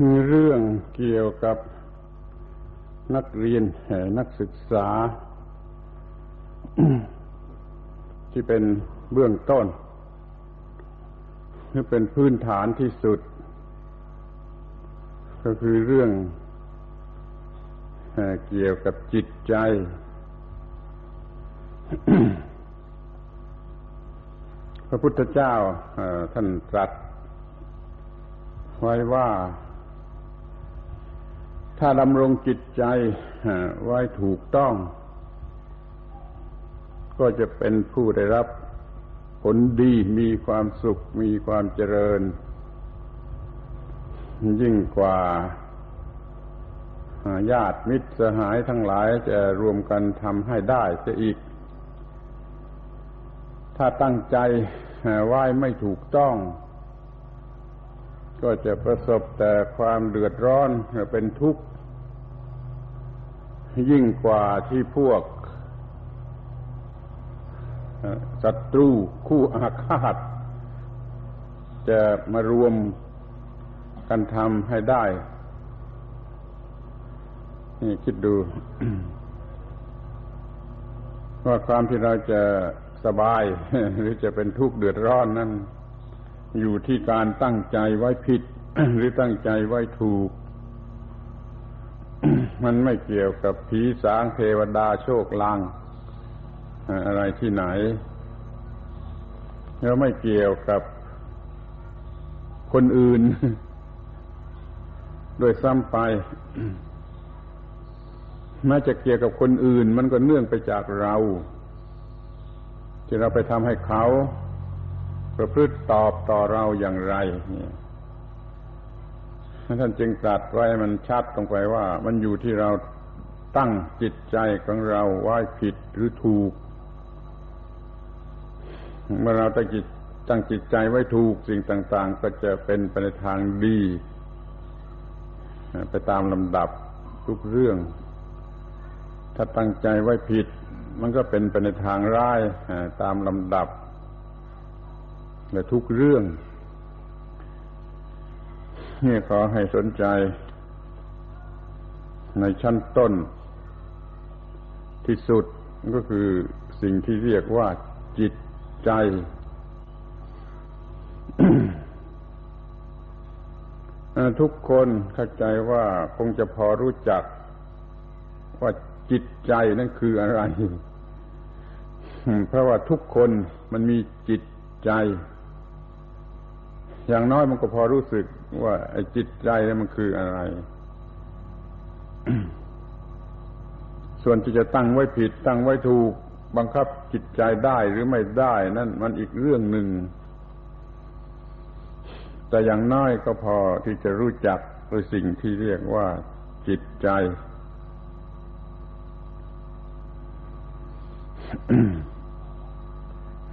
เรื่องเกี่ยวกับนักเรียนนักศึกษา ที่เป็นเบื้องต้นที่เป็นพื้นฐานที่สุด ก็คือเรื่องเกี่ยวกับจิตใจ พระพุทธเจ้าท่านตรัสไว้ว่า ถ้าดำรงจิตใจไว้ถูกต้อง ก็จะเป็นผู้ได้รับผลดีมีความสุขมีความเจริญ ยิ่งกว่าญาติมิตรสหายทั้งหลายจะรวมกันทำให้ได้จะอีก ถ้าตั้งใจไหว้ไม่ถูกต้อง ก็จะประสบแต่ความเดือดร้อนเป็นทุกข์ ยิ่งกว่าที่พวกศัตรูคู่อาฆาต จะมารวมกันทำให้ได้ นี่คิดดู ว่าความที่เราจะสบาย หรือจะเป็นทุกข์เดือดร้อนนั้น อยู่ที่การตั้งใจไว้ผิด หรือตั้งใจไว้ถูก มันไม่เกี่ยวกับผีสางเทวดาโชคลางอะไรที่ไหน แล้วไม่เกี่ยวกับคนอื่น โดยซ้ำไปแม้จะเกี่ยวกับคนอื่น มันก็เนื่องไปจากเรา ที่เราไปทำให้เขา ประพฤติตอบต่อเราอย่างไรเนี่ย ท่านจึงตรัสไว้มันชัดตรงไปว่า มันอยู่ที่เราตั้งจิตใจของเราไว้ผิดหรือถูก เมื่อเราตั้งจิตตั้งจิตใจไว้ถูกสิ่งต่าง ๆ ก็จะเป็นไปในทางดี ไปตามลำดับทุกเรื่อง ถ้าตั้งใจไว้ผิด มันก็เป็นไปในทางร้ายตามลำดับและทุกเรื่อง นี่ขอให้สนใจ ในชั้นต้น ที่สุดก็คือสิ่งที่เรียกว่าจิตใจ ทุกคนเข้าใจว่าคงจะพอรู้จัก ว่าจิตใจนั่นคืออะไร เพราะว่าทุกคนมันมีจิตใจ อย่างน้อยมันก็พอรู้สึกว่าไอ้จิตใจนี่มันคืออะไร ส่วนที่จะตั้งไว้ผิด ตั้งไว้ถูก บังคับจิตใจได้หรือไม่ได้ นั่นมันอีกเรื่องหนึ่ง แต่อย่างน้อยก็พอที่จะรู้จักโดยสิ่งที่เรียกว่าจิตใจ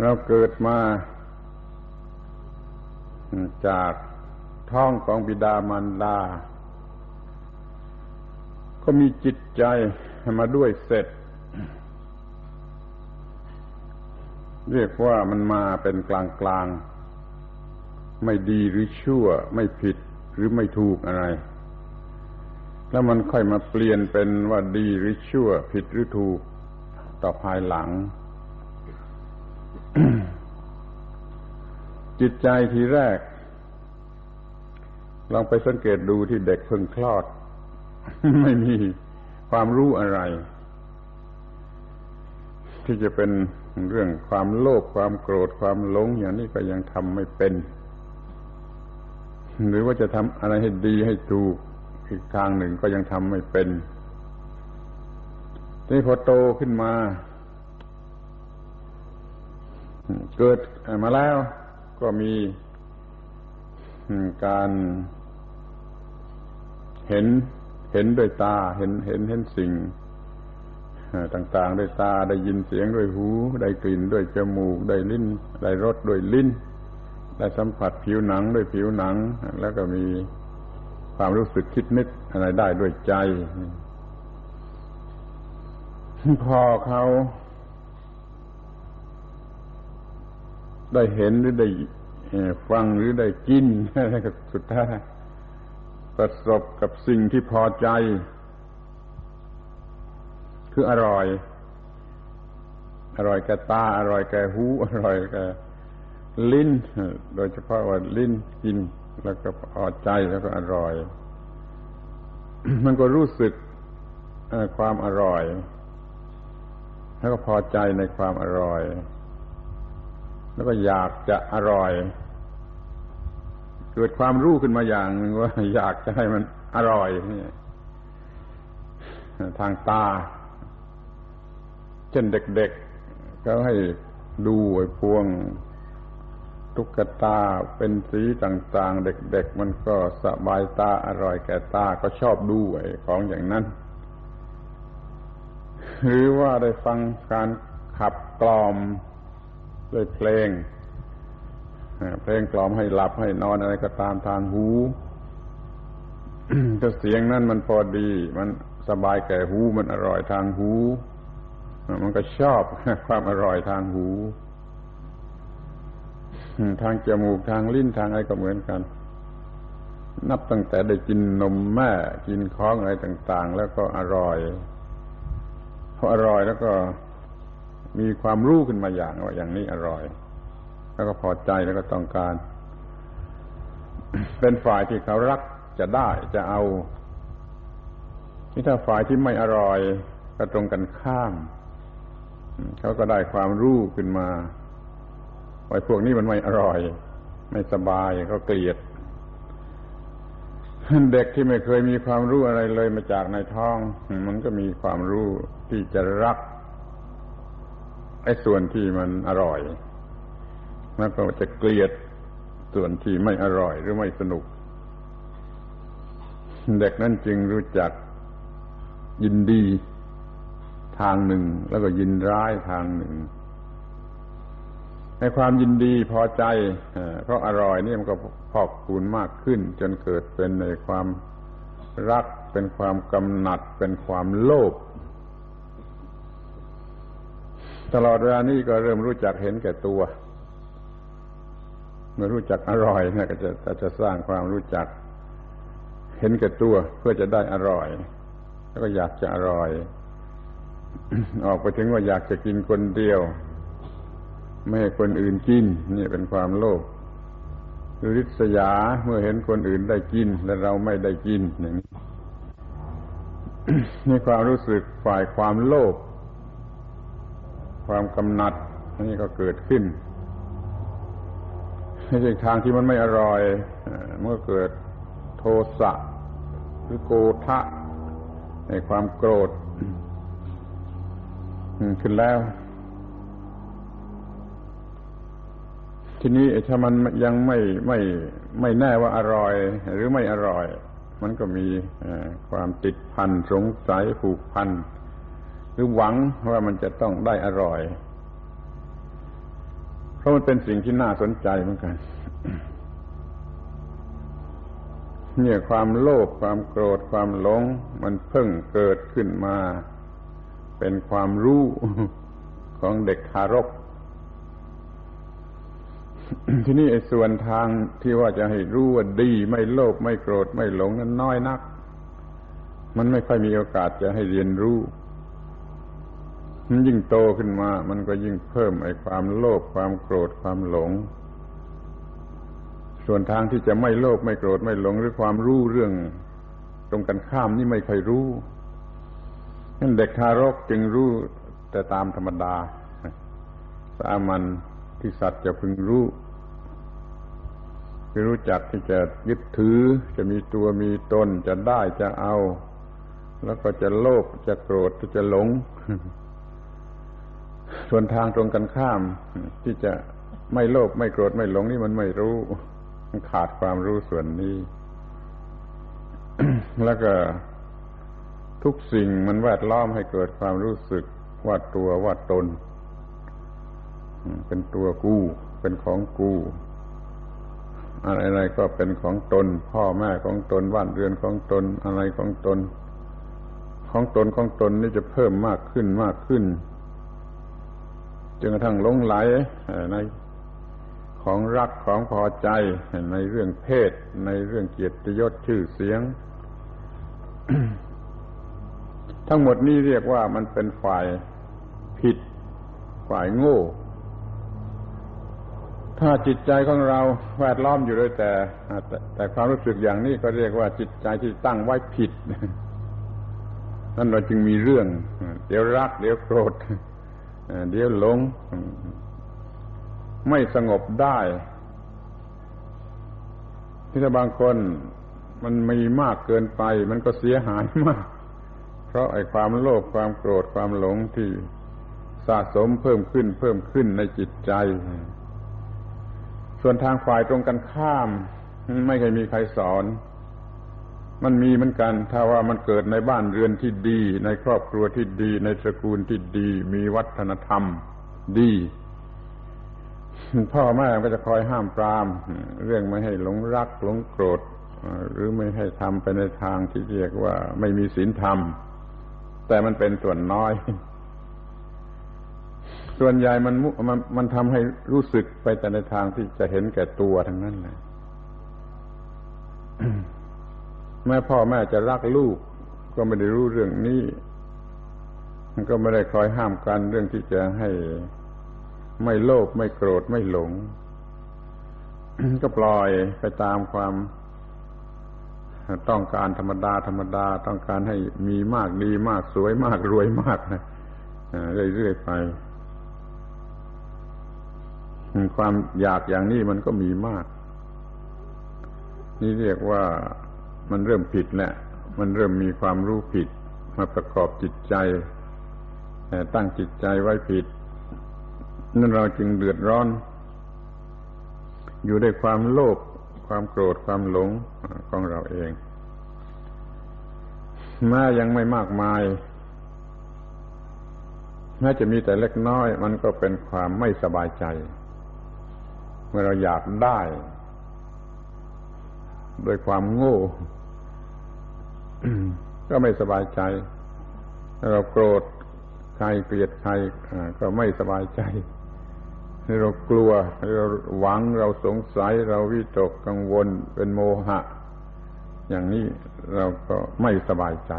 เราเกิดมา จากท้องของบิดามารดา ก็มีจิตใจมาด้วยเสร็จ เรียกว่ามันมาเป็นกลางกลางไม่ดีหรือชั่ว ไม่ผิดหรือไม่ถูกอะไร แล้วมันค่อยมาเปลี่ยนเป็นว่าดีหรือชั่ว ผิดหรือถูกต่อภายหลัง จิตใจทีแรก ลองไปสังเกตดูที่เด็กเพิ่งคลอด ไม่มีความรู้อะไร ที่จะเป็นเรื่องความโลภความโกรธความหลงอย่างนี้ก็ยังทำไม่เป็น หรือว่าจะทำอะไรให้ดีให้ถูกอีกทางหนึ่งก็ยังทำไม่เป็นที่พอโตขึ้นมา เกิดมาแล้ว ก็มีการเห็นเห็นด้วยตา เห็นเห็นเห็นสิ่งต่างๆด้วยตาได้ยินเสียงด้วยหู ได้กลิ่นด้วยจมูกได้ลิ้น ได้รสด้วยลิ้น ได้สัมผัสผิวหนังด้วยผิวหนัง แล้วก็มีความรู้สึกคิดนึกอะไรได้ด้วยใจ พอเขา ได้เห็นหรือได้ฟังหรือได้กินอะไรก็สุดท้ายประสบกับสิ่งที่พอใจ คืออร่อย อร่อยแก่ตา อร่อยแก่หู อร่อยแก่ลิ้น โดยเฉพาะว่าลิ้นกิน แล้วก็พอใจแล้วก็อร่อย มันก็รู้สึกความอร่อย แล้วก็พอใจในความอร่อย แล้วก็อยากจะอร่อย เกิดความรู้ขึ้นมาอย่างหนึ่งว่า อยากจะให้มันอร่อยนี่ทางตา เช่นเด็กๆก็ให้ดูไอ้พวงตุ๊กตาเป็นสีต่างๆ เด็กๆ มันก็สบายตาอร่อยแก่ตาก็ชอบดูไอ้ของอย่างนั้น หรือว่าได้ฟังการขับกล่อม ด้วยเพลงเพลงกล่อมให้หลับให้นอนอะไรก็ตามทางหูถ้าเสียงนั้นมันพอดี มันสบายแก่หูมันอร่อยทางหู มันก็ชอบความอร่อยทางหูทางจมูกทางลิ้นทางอะไรก็เหมือนกัน นับตั้งแต่ได้กินนมแม่กินของอะไรต่าง ๆ แล้วก็อร่อยพออร่อยแล้วก็ มีความรู้ขึ้นมาอย่างว่าอย่างนี้อร่อย แล้วก็พอใจแล้วก็ต้องการ เป็นฝ่ายที่เขารักจะได้จะเอา ที่ถ้าฝ่ายที่ไม่อร่อยก็ตรงกันข้าม เขาก็ได้ความรู้ขึ้นมาไว้พวกนี้มันไม่อร่อย ไม่สบายก็เกลียดเด็กที่ไม่เคยมีความรู้อะไรเลยมาจากในท้อง มันก็มีความรู้ที่จะรัก ไอ้ส่วนที่มันอร่อยแล้วก็จะเกลียดส่วนที่ไม่อร่อยหรือไม่สนุก เด็กนั้นจึงรู้จักยินดีทางหนึ่ง แล้วก็ยินร้ายทางหนึ่งในความยินดีพอใจเพราะอร่อยนี่มันก็พอกคูณมากขึ้น จนเกิดเป็นในความรักเป็นความกำหนัดเป็นความโลภ ตลอดเวลานี้ก็เริ่มรู้จักเห็นแก่ตัวมื่อรู้จักอร่อยนะก็จะจะสร้างความรู้จัก เห็นแก่ตัวเพื่อจะได้อร่อย แล้วก็อยากจะอร่อย ออกไปถึงว่าอยากจะกินคนเดียว ไม่ให้คนอื่นกิน นี่เป็นความโลภริษยาเมื่อเห็นคนอื่นได้กิน และเราไม่ได้กินอย่างนี้นี่ความรู้สึกฝ่ายความโลภ ความกำหนัดนี่ก็เกิดขึ้นใช่ทางที่มันไม่อร่อยเมื่อเกิดโทสะหรือโกทะในความโกรธขึ้นแล้ว ทีนี้ถ้ามันยังไม่ไม่ไม่แน่ว่าอร่อย หรือไม่อร่อย มันก็มีความติดพันสงสัยผูกพันห รือหวังว่ามันจะต้องได้อร่อย เพราะมันเป็นสิ่งที่น่าสนใจเหมือนกัน เนี่ยความโลภความโกรธความหลง มันเพิ่งเกิดขึ้นมา เป็นความรู้ของเด็กทารก ที่นี่ไอ้ส่วนทางที่ว่าจะให้รู้ว่าดี ไม่โลภไม่โกรธไม่หลงนั้นน้อยนัก มันไม่ค่อยมีโอกาสจะให้เรียนรู้ มันยิ่งโตขึ้นมา มันก็ยิ่งเพิ่มไอ้ความโลภความโกรธความหลง ส่วนทางที่จะไม่โลภไม่โกรธไม่หลงหรือความรู้เรื่อง ตรงกันข้ามนี่ไม่เคยรู้นั่นเด็กทารกจึงรู้แต่ตามธรรมดา สามัญที่สัตว์จะพึงรู้คือรู้จักที่จะยึดถือ จะมีตัวมีตนจะได้จะเอา แล้วก็จะโลภจะโกรธจะหลง ส่วนทางตรงกันข้าม ที่จะไม่โลภไม่โกรธไม่หลงนี่มันไม่รู้ มันขาดความรู้ส่วนนี้ แล้วก็ทุกสิ่งมันแวดล้อมให้เกิดความรู้สึกว่าตัวว่าตน เป็นตัวกู้ เป็นของกู้อะไรๆก็เป็นของตน พ่อแม่ของตนบ้านเรือนของตนอะไรของตน ของตนของตนนี่จะเพิ่มมากขึ้นมากขึ้น จนกระทั่งลงไหลในของรักของพอใจในเรื่องเพศ ในเรื่องเกียรติยศชื่อเสียง ทั้งหมดนี้เรียกว่ามันเป็นฝ่ายผิด ฝ่ายโง่ ถ้าจิตใจของเราแวดล้อมอยู่ด้วยแต่แต่ความรู้สึกอย่างนี้ก็เรียกว่าจิตใจที่ตั้งไว้ผิดนั่นเราจึงมีเรื่อง เดี๋ยวรัก เดี๋ยวโกรธ เดี๋ยวหลง ไม่สงบได้ที่ถ้าบางคนมันมีมากเกินไป มันก็เสียหายมาก เพราะไอ้ความโลภความโกรธความหลงที่สะสมเพิ่มขึ้น เพิ่มขึ้นในจิตใจ ส่วนทางฝ่ายตรงกันข้าม ไม่เคยมีใครสอน มันมีเหมือนกัน ถ้าว่ามันเกิดในบ้านเรือนที่ดี ในครอบครัวที่ดี ในตระกูลที่ดี มีวัฒนธรรมดี พ่อแม่ก็จะคอยห้ามปราม เรื่องไม่ให้หลงรักหลงโกรธ หรือไม่ให้ทำไปในทางที่เรียกว่าไม่มีศีลธรรม แต่มันเป็นส่วนน้อย ส่วนใหญ่มันมันมันทำให้รู้สึกไปแต่ในทางที่จะเห็นแก่ตัวทั้งนั้นแหละ แม่พ่อแม่จะรักลูก ก็ไม่ได้รู้เรื่องนี้ มันก็ไม่ได้คอยห้ามกันเรื่องที่จะให้ไม่โลภไม่โกรธไม่หลง ก็ปล่อยไปตามความต้องการธรรมดาธรรมดาต้องการให้มีมากดีมากสวยมากรวยมากนะเรื่อยๆไปความอยากอย่างนี้มันก็มีมาก นี่เรียกว่า มันเริ่มผิดแหละมันเริ่มมีความรู้ผิด มาประกอบจิตใจตั้งจิตใจไว้ผิด นั่นเราจึงเดือดร้อน อยู่ด้วยความโลภความโกรธความหลงของเราเองแม้ยังไม่มากมายแม้จะมีแต่เล็กน้อย มันก็เป็นความไม่สบายใจ เมื่อเราอยากได้ โดยความโง่ ก็ไม่สบายใจเราโกรธใครเกลียดใครก็ไม่สบายใจเรากลัวเราหวังเราสงสัย เราวิตกกังวลเป็นโมหะ อย่างนี้เราก็ไม่สบายใจ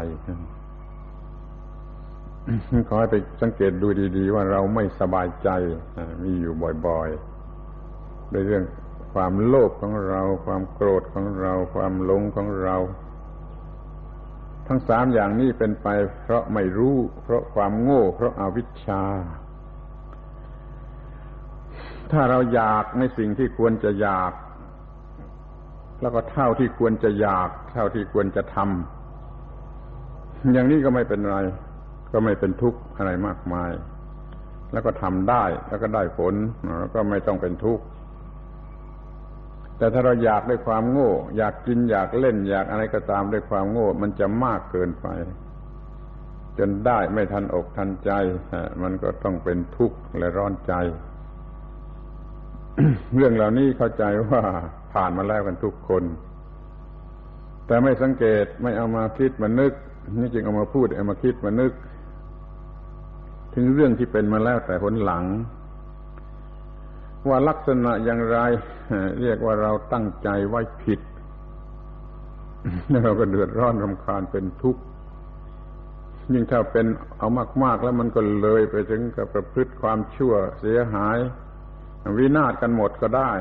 ขอให้ไปสังเกตดูดีๆ ว่าเราไม่สบายใจมีอยู่บ่อยๆในเรื่องความโลภของเรา ความโกรธของเรา ความหลงของเรา ทั้งสามอย่างนี้เป็นไป เพราะไม่รู้ เพราะความโง่ เพราะอาวิชชา ถ้าเราอยากในสิ่งที่ควรจะอยาก แล้วก็เท่าที่ควรจะอยาก เท่าที่ควรจะทำอย่างนี้ก็ไม่เป็นไร ก็ไม่เป็นทุกข์อะไรมากมาย แล้วก็ทำได้แล้วก็ได้ผลแล้วก็ไม่ต้องเป็นทุกข์ แต่ถ้าเราอยากด้วยความโง่ อยากกินอยากเล่น อยากอะไรก็ตามด้วยความโง่ มันจะมากเกินไป จนได้ไม่ทันอกทันใจมันก็ต้องเป็นทุกข์และร้อนใจ เรื่องเหล่านี้เข้าใจว่าผ่านมาแล้วกันทุกคน แต่ไม่สังเกตไม่เอามาคิดมานึกนี่จึงเอามาพูดเอามาคิดมานึก ถึงเรื่องที่เป็นมาแล้วแต่ผลหลัง ว่าลักษณะอย่างไร เรียกว่าเราตั้งใจไว้ผิดเราก็เดือดร้อนรำคาญเป็นทุกข์ยิ่งถ้าเป็นเอามาก ๆ แล้วมันก็เลยไปถึงกับประพฤติความชั่วเสียหาย วินาศกันหมดก็ได้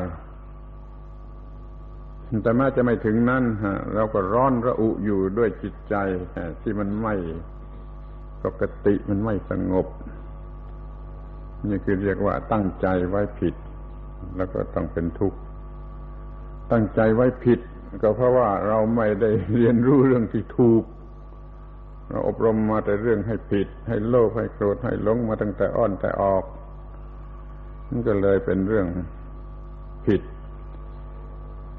แต่แม้จะไม่ถึงนั้นเราก็ร้อนระอุอยู่ด้วยจิตใจที่มันไม่ปกติมันไม่สงบ นี่คือเรียกว่าตั้งใจไว้ผิด แล้วก็ต้องเป็นทุกข์ ตั้งใจไว้ผิด ก็เพราะว่าเราไม่ได้เรียนรู้เรื่องที่ถูก เราอบรมมาแต่เรื่องให้ผิด ให้โลภให้โกรธให้หลงมาตั้งแต่อ้อนแต่ออกมันก็เลยเป็นเรื่องผิด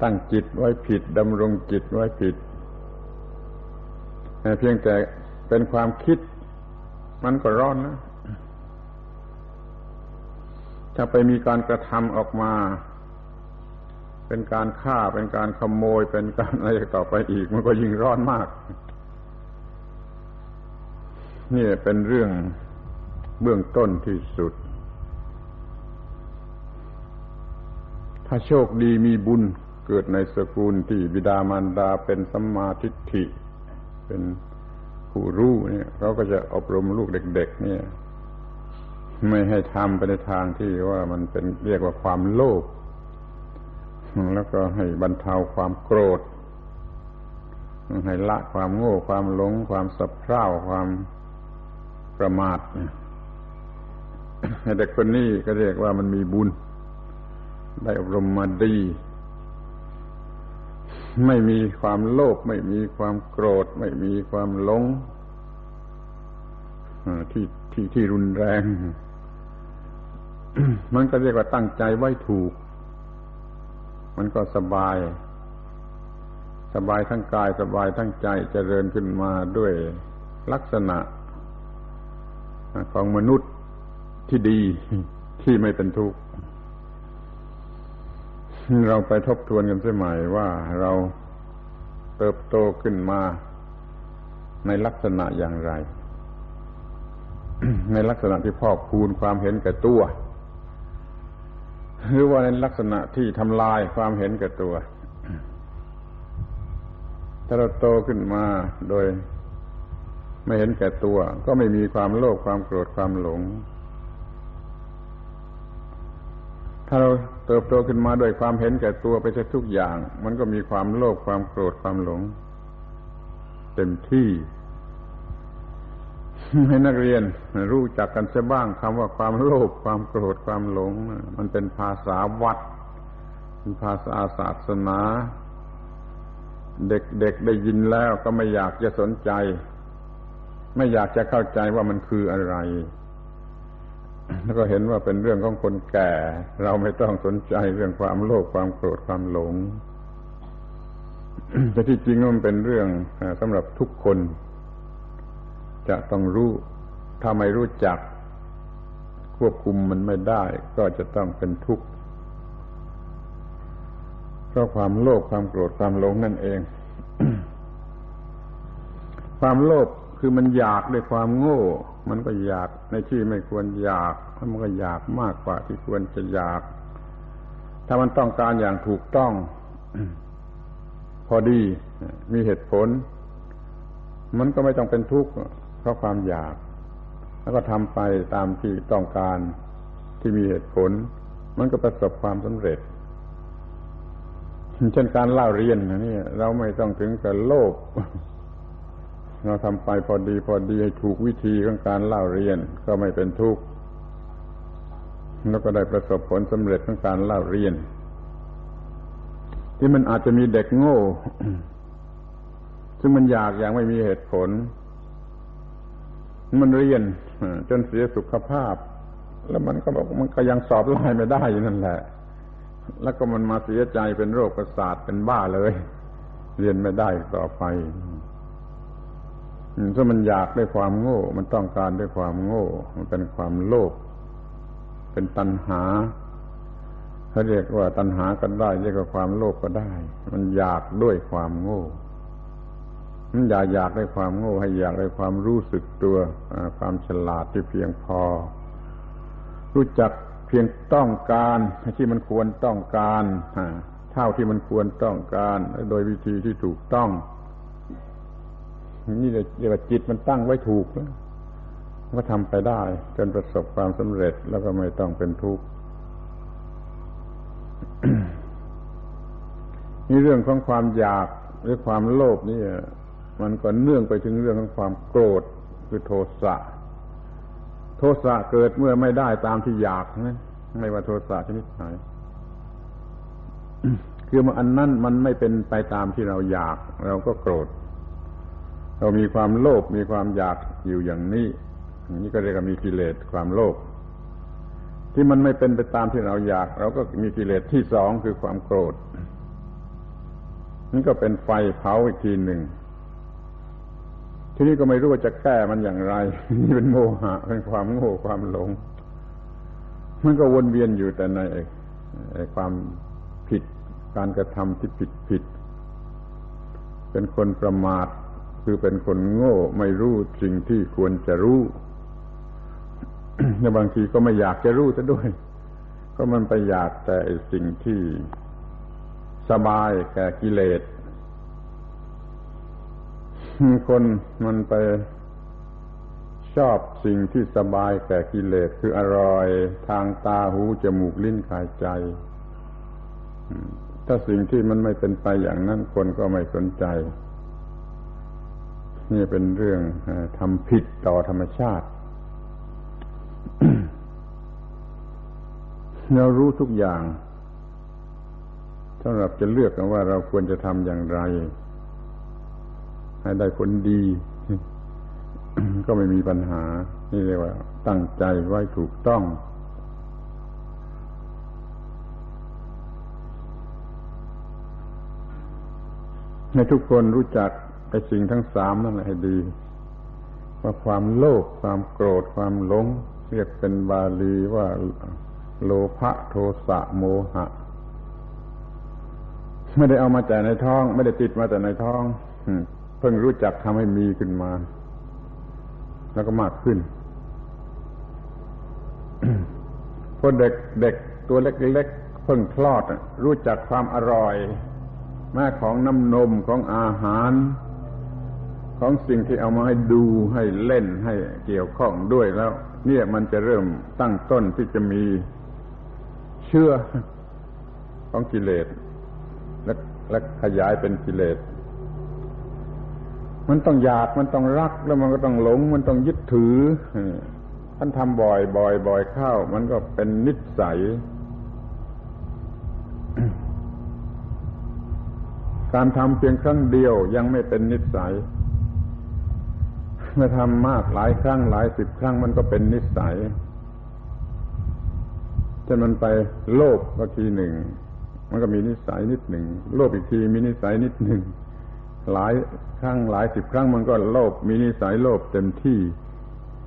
ตั้งจิตไว้ผิดดำรงจิตไว้ผิดเพียงแต่เป็นความคิด มันก็ร้อนนะ ถ้าไปมีการกระทำออกมา เป็นการฆ่าเป็นการขโมยเป็นการอะไรต่อไปอีก มันก็ยิ่งร้อนมาก นี่เป็นเรื่องเบื้องต้นที่สุด ถ้าโชคดีมีบุญเกิดในสกุลที่บิดามารดาเป็นสัมมาทิฏฐิ เป็นผู้รู้เนี่ยเขาก็จะอบรมลูกเด็ก ๆ เนี่ย ไม่ให้ทำไปในทางที่ว่ามันเป็นเรียกว่าความโลภแล้วก็ให้บรรเทาความโกรธ ให้ละความโง่ความหลง ความสับเพร่าความประมาทให้เด็กคนนี้ก็เรียกว่ามันมีบุญ ได้อบรมมาดี ไม่มีความโลภไม่มีความโกรธ ไม่มีความหลงที่ที่ที่รุนแรง มันก็เรียกว่าตั้งใจไว้ถูก มันก็สบาย สบายทั้งกายสบายทั้งใจจเจริญขึ้นมาด้วยลักษณะของมนุษย์ที่ดีที่ไม่เป็นทุกข์เราไปทบทวนกันสักใหม่ว่าเราเติบโตขึ้นมาในลักษณะอย่างไร ในลักษณะที่พอกพูนความเห็นแก่ตัว หรือว่าในลักษณะที่ทำลายความเห็นแก่ตัว ถ้าเราโตขึ้นมาโดยไม่เห็นแก่ตัว ก็ไม่มีความโลภความโกรธความหลง ถ้าเราเติบโตขึ้นมาด้วยความเห็นแก่ตัวไปทุกอย่าง มันก็มีความโลภความโกรธความหลง เต็มที่ ให้นักเรียนรู้จักกันเสียบ้างคำว่าความโลภความโกรธความหลง มันเป็นภาษาวัดเป็นภาษาศาสนา เด็กๆได้ยินแล้วก็ไม่อยากจะสนใจ ไม่อยากจะเข้าใจว่ามันคืออะไร แล้วก็เห็นว่าเป็นเรื่องของคนแก่ เราไม่ต้องสนใจเรื่องความโลภความโกรธความหลงแต่ที่จริงมันเป็นเรื่องสำหรับทุกคน จะต้องรู้ ถ้าไม่รู้จัก ควบคุมมันไม่ได้ ก็จะต้องเป็นทุกข์เพราะความโลภความโกรธความหลงนั่นเอง ความโลภคือมันอยากด้วยความโง่ มันก็อยากในที่ไม่ควรอยากมันก็อยากมากกว่าที่ควรจะอยาก ถ้ามันต้องการอย่างถูกต้อง พอดี มีเหตุผล มันก็ไม่ต้องเป็นทุกข์ เพราะความอยาก แล้วก็ทำไปตามที่ต้องการที่มีเหตุผล มันก็ประสบความสำเร็จ เช่นการเล่าเรียนนี่เราไม่ต้องถึงกับโลภเราทำไปพอดีพอดีให้ถูกวิธีของการเล่าเรียนก็ไม่เป็นทุกข์แล้วก็ได้ประสบผลสำเร็จของการเล่าเรียน ที่มันอาจจะมีเด็กโง่ ซึ่งมันอยากอย่างไม่มีเหตุผล มันเรียนจนเสียสุขภาพ แล้วมันก็บอกมันก็ยังสอบไล่ไม่ได้อยู่นั่นแหละ แล้วก็มันมาเสียใจเป็นโรคประสาทเป็นบ้าเลย เรียนไม่ได้ต่อไปถ้ามันอยากด้วยความโง่ มันต้องการด้วยความโง่ มันเป็นความโลภเป็นตัณหาเขาเรียกว่าตัณหาก็ได้ เรียกว่าความโลภก็ได้ มันอยากด้วยความโง่ อย่าอยากได้ความโง่ให้อยากได้ความรู้สึกตัว ความฉลาดที่เพียงพอ รู้จักเพียงต้องการที่มันควรต้องการเท่าที่มันควรต้องการ โดยวิธีที่ถูกต้อง นี่เรียกว่าจิตมันตั้งไว้ถูกแล้วก็ทำไปได้ จนประสบความสำเร็จแล้วก็ไม่ต้องเป็นทุกข์นี่เรื่องของความอยากหรือความโลภนี่ มันก็เนื่องไปถึงเรื่องของความโกรธคือโทสะ โทสะเกิดเมื่อไม่ได้ตามที่อยากนะไม่ว่าโทสะชนิดไหนคือมันอันนั้นมันไม่เป็นไปตามที่เราอยาก เราก็โกรธ เรามีความโลภมีความอยากอยู่อย่างนี้นี่ก็เรียกว่ามีกิเลสความโลภที่มันไม่เป็นไปตามที่เราอยาก เราก็มีกิเลสที่สองคือความโกรธนี่ก็เป็นไฟเผาอีกทีหนึ่ง ทีนี้ก็ไม่รู้ว่าจะแก้มันอย่างไรนี่เป็นโมหะเป็นความโง่ความหลง มันก็วนเวียนอยู่แต่ในความผิดการกระทำที่ผิดผิด เป็นคนประมาทคือเป็นคนโง่ไม่รู้สิ่งที่ควรจะรู้และบางทีก็ไม่อยากจะรู้ซะด้วย ก็มันไปอยากแต่สิ่งที่สบายแก่กิเลส คนมันไปชอบสิ่งที่สบายแก่กิเลสคืออร่อยทางตาหูจมูกลิ้นกายใจ ถ้าสิ่งที่มันไม่เป็นไปอย่างนั้นคนก็ไม่สนใจ นี่เป็นเรื่องทำผิดต่อธรรมชาติ เรารู้ทุกอย่างสำหรับจะเลือกกันว่าเราควรจะทำอย่างไร ให้ได้ผลดี ก็ไม่มีปัญหา นี่เรียกว่า ตั้งใจไว้ถูกต้อง ให้ทุกคนรู้จักไอ้สิ่งทั้งสามนั่นแหละให้ดี ว่าความโลภความโกรธความหลง เรียกเป็นบาลีว่าโลภะโทสะโมหะ ไม่ได้เอามาแต่ในท้อง ไม่ได้ติดมาแต่ในท้อง พิ่งรู้จักทำให้มีขึ้นมา แล้วก็มากขึ้นพอเด็กเด็กตัวเล็กๆเพิ่งคลอดรู้จักความอร่อย แม่ของน้ำนมของอาหาร ของสิ่งที่เอามาให้ดูให้เล่นให้เกี่ยวข้องด้วยแล้ว เนี่ยมันจะเริ่มตั้งต้นที่จะมีเชื่อของกิเลสและและขยายเป็นกิเลส มันต้องอยากมันต้องรักแล้วมันก็ต้องหลง มันต้องยึดถือท่านทำบ่อยบ่อยบ่อยเข้า มันก็เป็นนิสัย การทำเพียงครั้งเดียวยังไม่เป็นนิสัยเมื่อทำมากหลายครั้งหลายสิบครั้งมันก็เป็นนิสัยจะมันไปโลภก็ทีหนึ่ง มันก็มีนิสัยนิดหนึ่ง โลภอีกทีมีนิสัยนิดหนึ่ง หลายครั้งหลายสิบครั้งมันก็โลภมีนิสัยโลภเต็มที่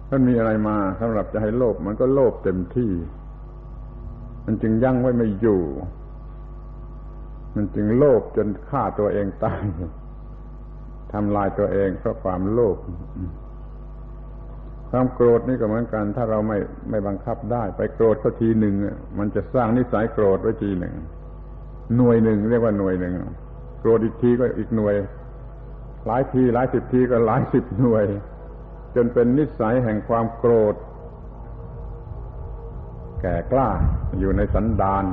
ถ้ามีอะไรมาสำหรับจะให้โลภมันก็โลภเต็มที่ มันจึงยั่งไว้ไม่อยู่ มันจึงโลภจนฆ่าตัวเองตายทำลายตัวเองเพราะความโลภความโกรธนี่ก็เหมือนกัน ถ้าเราไม่ไม่บังคับได้ ไปโกรธสักทีหนึ่งมันจะสร้างนิสัยโกรธไว้ทีหนึ่งหน่วยหนึ่งเรียกว่าหน่วยหนึ่งโกรธอีกทีก็อีกหน่วย หลายทีหลายสิบทีก็หลายสิบหน่วย จนเป็นนิสัยแห่งความโกรธ แก่กล้าอยู่ในสันดาน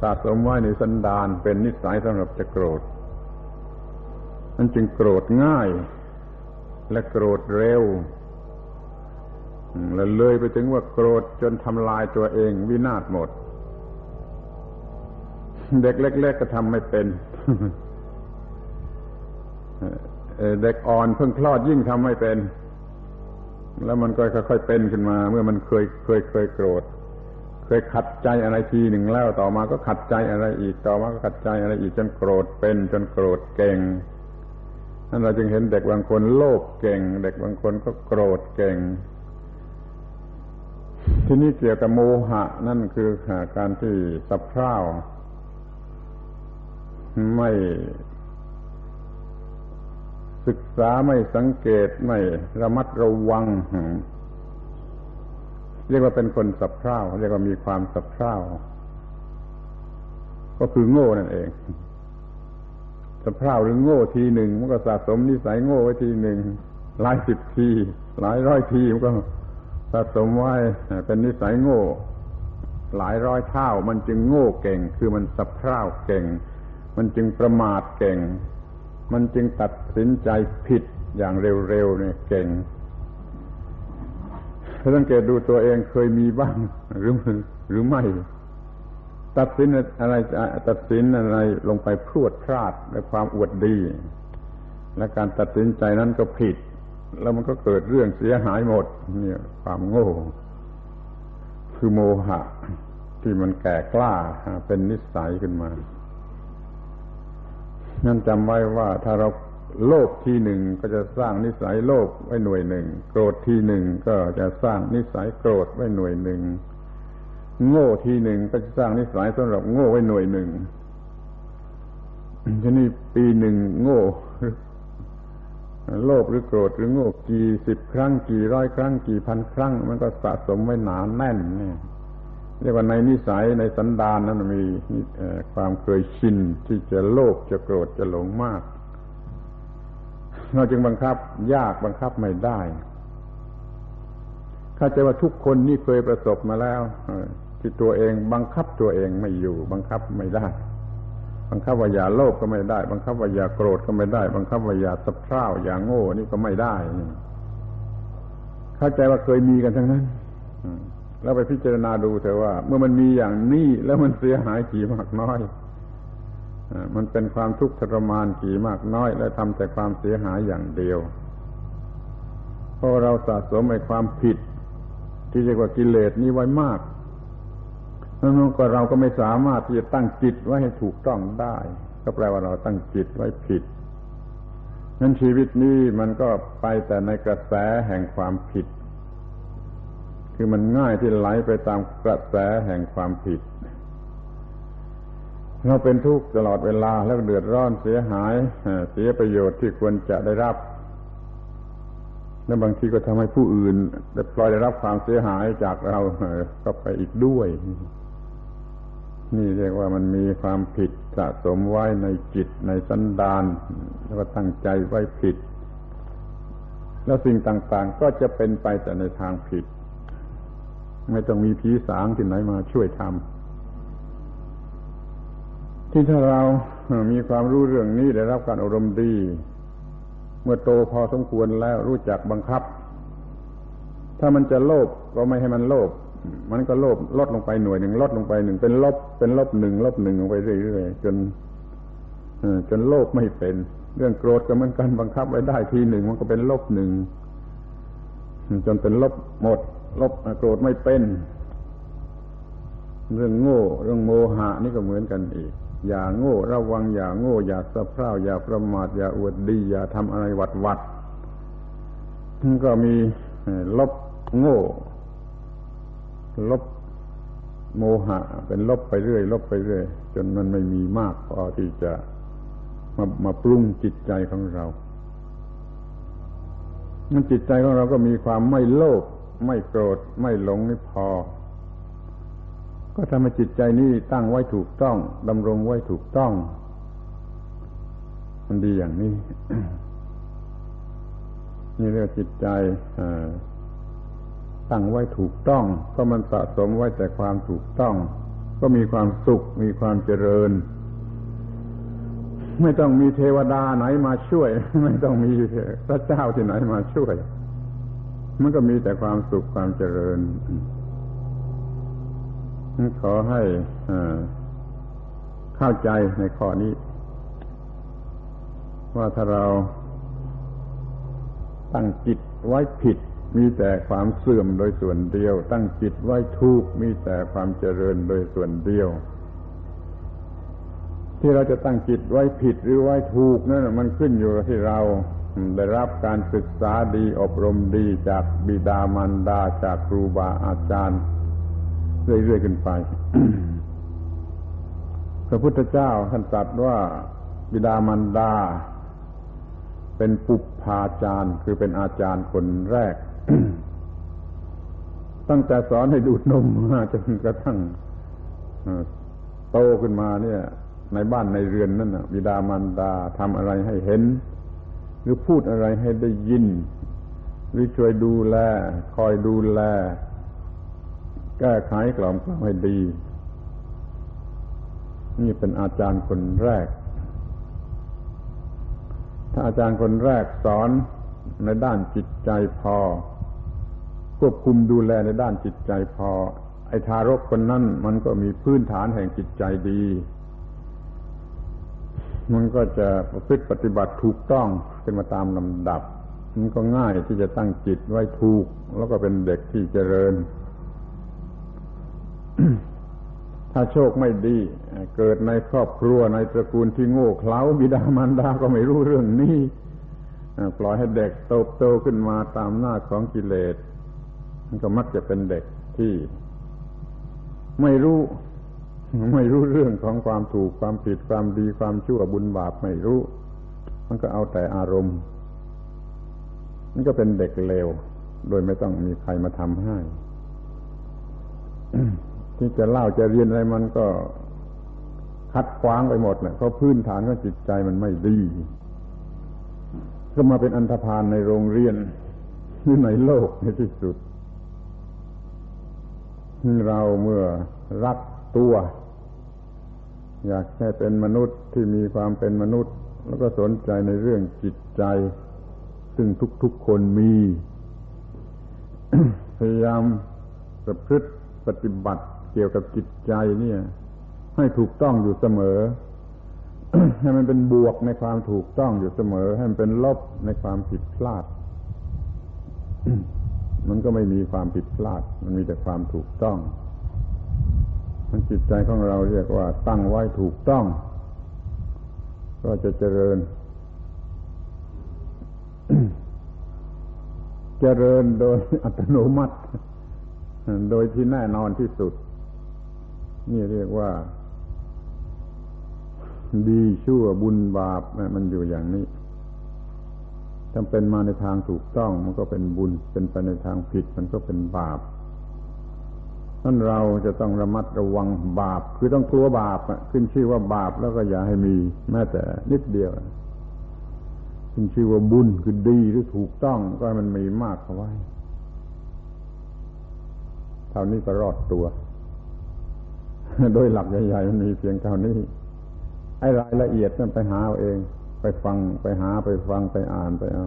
สะสมไว้ในสันดานเป็นนิสัยสำหรับจะโกรธมันจึงโกรธง่าย และโกรธเร็วแล้วเลยไปถึงว่าโกรธจนทำลายตัวเองวินาศหมด เด็กเล็ก ๆ ก็ทำไม่เป็น เด็กอ่อนเพิ่งคลอดยิ่งทำไม่เป็น แล้วมันก็ค่อยๆเป็นขึ้นมา เมื่อมันเคยเคยเคยโกรธ เคยขัดใจอะไรทีหนึ่งแล้วต่อมาก็ขัดใจอะไรอีกต่อมาก็ขัดใจอะไรอีกจนโกรธเป็นจนโกรธเก่งนั่นเราจึงเห็นเด็กบางคนโลภเก่ง เด็กบางคนก็โกรธเก่ง ที่นี่เกี่ยวกับโมหะ นั่นคือการที่สับเพร่าไม่ ศึกษาไม่สังเกตไม่ระมัดระวัง เรียกว่าเป็นคนสับเพร่าเรียกว่ามีความสับเพร่าก็คือโง่นั่นเองสะเพร่าหรือโง่ทีหนึ่งมันก็สะสมนิสัยโง่ไว้ทีหนึ่งหลายสิบที หลายร้อยทีมันก็สะสมไว้เป็นนิสัยโง่ หลายร้อยเท่า มันจึงโง่เก่ง คือมันสะเพร่าเก่ง มันจึงประมาทเก่ง มันจึงตัดสินใจผิดอย่างเร็วๆเนี่ยเก่งถ้าสังเกตดูตัวเองเคยมีบ้างหรือหรือไม่ ตัดสินอะไรตัดสินอะไรลงไปพรวดพลาดด้วยความอวดดี และการตัดสินใจนั้นก็ผิด แล้วมันก็เกิดเรื่องเสียหายหมด เนี่ย ความโง่ คือโมหะ ที่มันแก่กล้าเป็นนิสัยขึ้นมา นั่นจำไว้ว่าถ้าเราโลภทีหนึ่งก็จะสร้างนิสัยโลภไว้หน่วยหนึ่ง โกรธทีหนึ่งก็จะสร้างนิสัยโกรธไว้หน่วยหนึ่ง โง่ทีหนึ่งก็จะสร้างนิสัยสำหรับโง่ไว้หน่วยหนึ่งทีนี้ปีหนึ่งโง่โลภหรือโกรธหรือโง่กี่สิบครั้งกี่ร้อยครั้งกี่พันครั้ง มันก็สะสมไว้หนานแน่นเนี่ย เรียกว่าในนิสัยในสันดานนั้นมีความเคยชินที่จะโลภจะโกรธจะหลงมาก เราจึงบังคับยากบังคับไม่ได้ เข้าใจว่าทุกคนนี่เคยประสบมาแล้วที่ตัวเองบังคับตัวเองไม่อยู่ บังคับไม่ได้ บังคับว่าอย่าโลภก็ไม่ได้ บังคับว่าอย่าโกรธก็ไม่ได้ บังคับว่าอย่าสะเพร่าอย่าโง่นี่ก็ไม่ได้ เข้าใจว่าเคยมีกันทั้งนั้น แล้วไปพิจารณาดูเถอะว่า เมื่อมันมีอย่างนี้แล้วมันเสียหายกี่มากน้อยมันเป็นความทุกข์ทรมานกี่มากน้อย และทำแต่ความเสียหายอย่างเดียวเพราะเราสะสมในความผิด ที่เรียกว่ากิเลสนี้ไว้มากแล้วก็เราก็ไม่สามารถที่จะตั้งจิตไว้ให้ถูกต้องได้ ก็แปลว่าเราตั้งจิตไว้ผิดนั้นชีวิตนี้มันก็ไปแต่ในกระแสแห่งความผิด คือมันง่ายที่ไหลไปตามกระแสแห่งความผิด เราเป็นทุกข์ตลอดเวลาแล้วเดือดร้อนเสียหายเสียประโยชน์ที่ควรจะได้รับ และบางทีก็ทำให้ผู้อื่นได้ปล่อยได้รับความเสียหายจากเราก็ไปอีกด้วย นี่เรียกว่ามันมีความผิดสะสมไว้ในจิตในสันดานแล้วก็ตั้งใจไว้ผิด แล้วสิ่งต่างๆก็จะเป็นไปแต่ในทางผิด ไม่ต้องมีผีสางที่ไหนมาช่วยทำที่ถ้าเรามีความรู้เรื่องนี้ได้รับการอบรมดี เมื่อโตพอสมควรแล้วรู้จักบังคับ ถ้ามันจะโลภก็ไม่ให้มันโลภมันก็โลบลดลงไปหน่วยหนึ่งลดลงไปหนึ่งเป็นลบ เป็นลบหนึ่งลบหนึ่งลงไปเรื่อยๆจนจนโลภไม่เป็น เรื่องโกรธก็เหมือนกันบังคับไว้ได้ทีหนึ่งมันก็เป็นลบหนึ่งจนเป็นลบหมด ลบโกรธไม่เป็น เรื่องโง่ เรื่องโมหะนี่ก็เหมือนกันอีก อย่าโง่ ระวังอย่าโง่ อย่าสะเพร่าอย่าประมาทอย่าอวดดี อย่าทำอะไรวัดวัดก็มีลบโง่ ลบโมหะ เป็นลบไปเรื่อย ลบไปเรื่อย จนมันไม่มีมากพอที่จะมามาปรุงจิตใจของเรามันจิตใจของเราก็มีความไม่โลภ ไม่โกรธไม่หลงนี่พอ ก็ทำให้จิตใจนี้ตั้งไว้ถูกต้องดำรงไว้ถูกต้อง มันดีอย่างนี้ นี่เรียกจิตใจตั้งไว้ถูกต้อง เพราะมันสะสมไว้แต่ความถูกต้อง ก็มีความสุขมีความเจริญ ไม่ต้องมีเทวดาไหนมาช่วย ไม่ต้องมีพระเจ้าที่ไหนมาช่วย มันก็มีแต่ความสุขความเจริญขอให้เข้าใจในข้อนี้ ว่าถ้าเราตั้งจิตไว้ผิด มีแต่ความเสื่อมโดยส่วนเดียว ตั้งจิตไว้ทุกมีแต่ความเจริญโดยส่วนเดียว ที่เราจะตั้งจิตไว้ผิดหรือไว้ถูกนั่นมันขึ้นอยู่ที่เรา ได้รับการศึกษาดีอบรมดีจากบิดามารดาจากครูบาอาจารย์ เรื่อยๆขึ้นไป พระพุทธเจ้าท่านตรัสว่าบิดามารดา เป็นปุพพาจารย์ คือเป็นอาจารย์คนแรก ตั้งแต่สอนให้ดูดนมมาจนกระทั่งโตขึ้นมาเนี่ย ในบ้านในเรือนนั่นบิดามารดาทำอะไรให้เห็น รือพูดอะไรให้ได้ยิน หรือช่วยดูแล คอยดูแล แก้ไขกล่อมกล่อมให้ดี นี่เป็นอาจารย์คนแรก ถ้าอาจารย์คนแรกสอนในด้านจิตใจพอ ควบคุมดูแลในด้านจิตใจพอ ไอ้ทารกคนนั้นมันก็มีพื้นฐานแห่งจิตใจดี มันก็จะประพฤติปฏิบัติถูกต้องเป็นมาตามลำดับ มันก็ง่ายที่จะตั้งจิตไว้ถูก แล้วก็เป็นเด็กที่เจริญ ถ้าโชคไม่ดี เกิดในครอบครัวในตระกูลที่โง่เขลาบิดามารดาก็ไม่รู้เรื่องนี้ปล่อยให้เด็กโตโตขึ้นมาตามหน้าของกิเลสมันก็มักจะเป็นเด็กที่ ไม่รู้ ไม่รู้เรื่องของความถูกความผิดความดีความชั่วบุญบาปไม่รู้ มันก็เอาแต่อารมณ์ มันก็เป็นเด็กเลว โดยไม่ต้องมีใครมาทำให้ ที่จะเล่าจะเรียนอะไรมันก็คัดขวางไปหมดเนี่ยเพราะพื้นฐานของจิตใจมันไม่ดี ก็มาเป็นอันธพาลในโรงเรียนหรือในโลกในที่สุด เราเมื่อรักตัว อยากแค่เป็นมนุษย์ที่มีความเป็นมนุษย์ แล้วก็สนใจในเรื่องจิตใจ ซึ่งทุกๆคนมี พยายามประพฤติปฏิบัติเกี่ยวกับจิตใจเนี่ย ให้ถูกต้องอยู่เสมอ ให้มันเป็นบวกในความถูกต้องอยู่เสมอ ให้มันเป็นลบในความผิดพลาด มันก็ไม่มีความผิดพลาด มันมีแต่ความถูกต้อง มันจิตใจของเราเรียกว่าตั้งไว้ถูกต้อง ก็จะเจริญ เจริญโดยอัตโนมัติ โดยที่แน่นอนที่สุด นี่เรียกว่า ดีชั่วบุญบาปมันอยู่อย่างนี้ถ้าเป็นมาในทางถูกต้อง มันก็เป็นบุญ เป็นไปในทางผิด มันก็เป็นบาป ท่นเราจะต้องระมัดระวังบาป คือต้องกลัวบาปขึ้นชื่อว่าบาปแล้วก็อย่าให้มี แม้แต่นิดเดียวขึ้นชื่อว่าบุญคือดีหรือถูกต้องก็ให้มันมีมากเข้าไว้เท่านี้ก็รอดตัว โดยหลักใหญ่ๆมันมีเพียงเท่านี้ไอ้รายละเอียดนั่นไปหาเอาเอง ไปฟังไปหาไปฟังไปอ่านไปเอา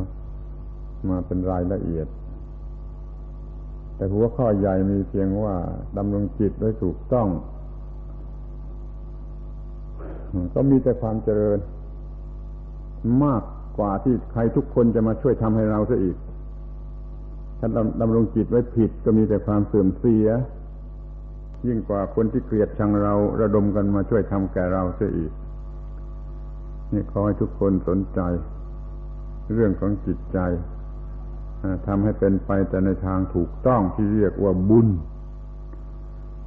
มาเป็นรายละเอียด แต่หัวข้อใหญ่มีเพียงว่าดำรงจิตไว้ถูกต้อง ก็มีแต่ความเจริญ มากกว่าที่ใครทุกคนจะมาช่วยทำให้เราซะอีก ถ้าดำรงจิตไว้ผิดก็มีแต่ความเสื่อมเสีย ยิ่งกว่าคนที่เกลียดชังเราระดมกันมาช่วยทำแก่เราเสียอีก นี่ขอให้ทุกคนสนใจ เรื่องของจิตใจ ทำให้เป็นไปแต่ในทางถูกต้องที่เรียกว่าบุญ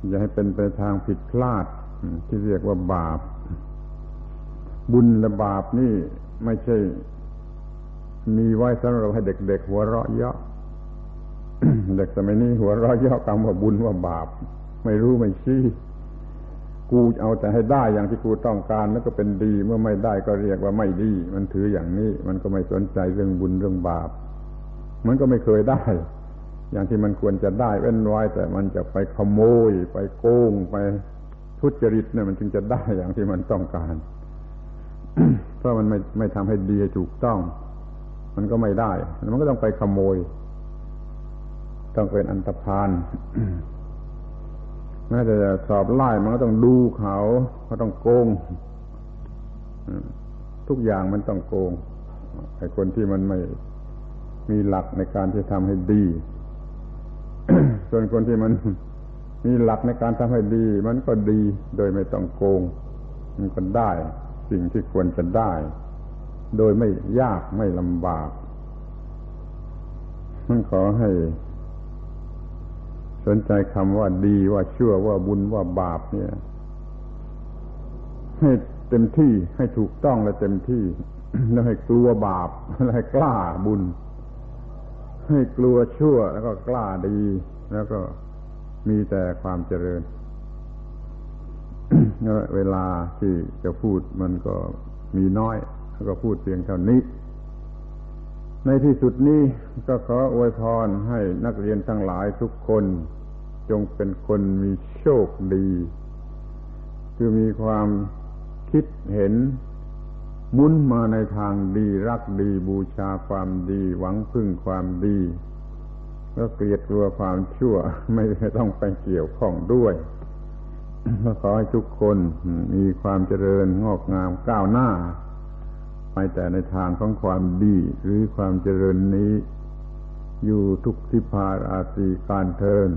อย่าให้เป็นไปทางผิดพลาดที่เรียกว่าบาป บุญและบาปนี่ไม่ใช่ มีไว้สำหรับให้เด็ก ๆ หัวเราะเยาะเด็กสมัยนี้หัวเราะเยาะคำว่าบุญว่าบาป ไม่รู้ไม่ชี้กูเอาแต่ให้ได้อย่างที่กูต้องการแล้วก็เป็นดี เมื่อไม่ได้ก็เรียกว่าไม่ดี มันถืออย่างนี้ มันก็ไม่สนใจเรื่องบุญเรื่องบาป มันก็ไม่เคยได้ อย่างที่มันควรจะได้เว้นไว้ แต่มันจะไปขโมย ไปโกงไปทุจริตเนี่ยมันจึงจะได้อย่างที่มันต้องการ เพราะมันไม่ไม่ทำให้ดีถูกต้อง มันก็ไม่ได้ มันก็ต้องไปขโมย ต้องเป็นอันตรพานแม้แต่สอบไล่มันก็ต้องดูเขาก็ต้องโกงทุกอย่างมันต้องโกงไอ้คนที่มันไม่ มีหลักในการที่ทำให้ดี ส่วนคนที่มันมีหลักในการทำให้ดี มันก็ดีโดยไม่ต้องโกง มันก็ได้สิ่งที่ควรจะได้ โดยไม่ยากไม่ลำบาก มันขอให้ สนใจคำว่าดีว่าชั่วว่าบุญว่าบาปเนี่ย ให้เต็มที่ให้ถูกต้องและเต็มที่แล้วให้กลัวบาป แล้วให้กล้าบุญ ให้กลัวชั่วแล้วก็กล้าดี แล้วก็มีแต่ความเจริญเวลาที่จะพูดมันก็มีน้อยแล้วก็พูดเพียงเท่านี้ ในที่สุดนี้ก็ขออวยพรให้นักเรียนทั้งหลายทุกคน จงเป็นคนมีโชคดี คือมีความคิดเห็น มุนมาในทางดีรักดีบูชาความดี หวังพึ่งความดีแล้วเกลียดกลัวความชั่ว ไม่ต้องไปเกี่ยวข้องด้วยก็ขอให้ทุกคนมีความเจริญงอกงามก้าวหน้า ไปแต่ในทางของความดีหรือความเจริญนี้ อยู่ทุกทิพาราศีการเทิน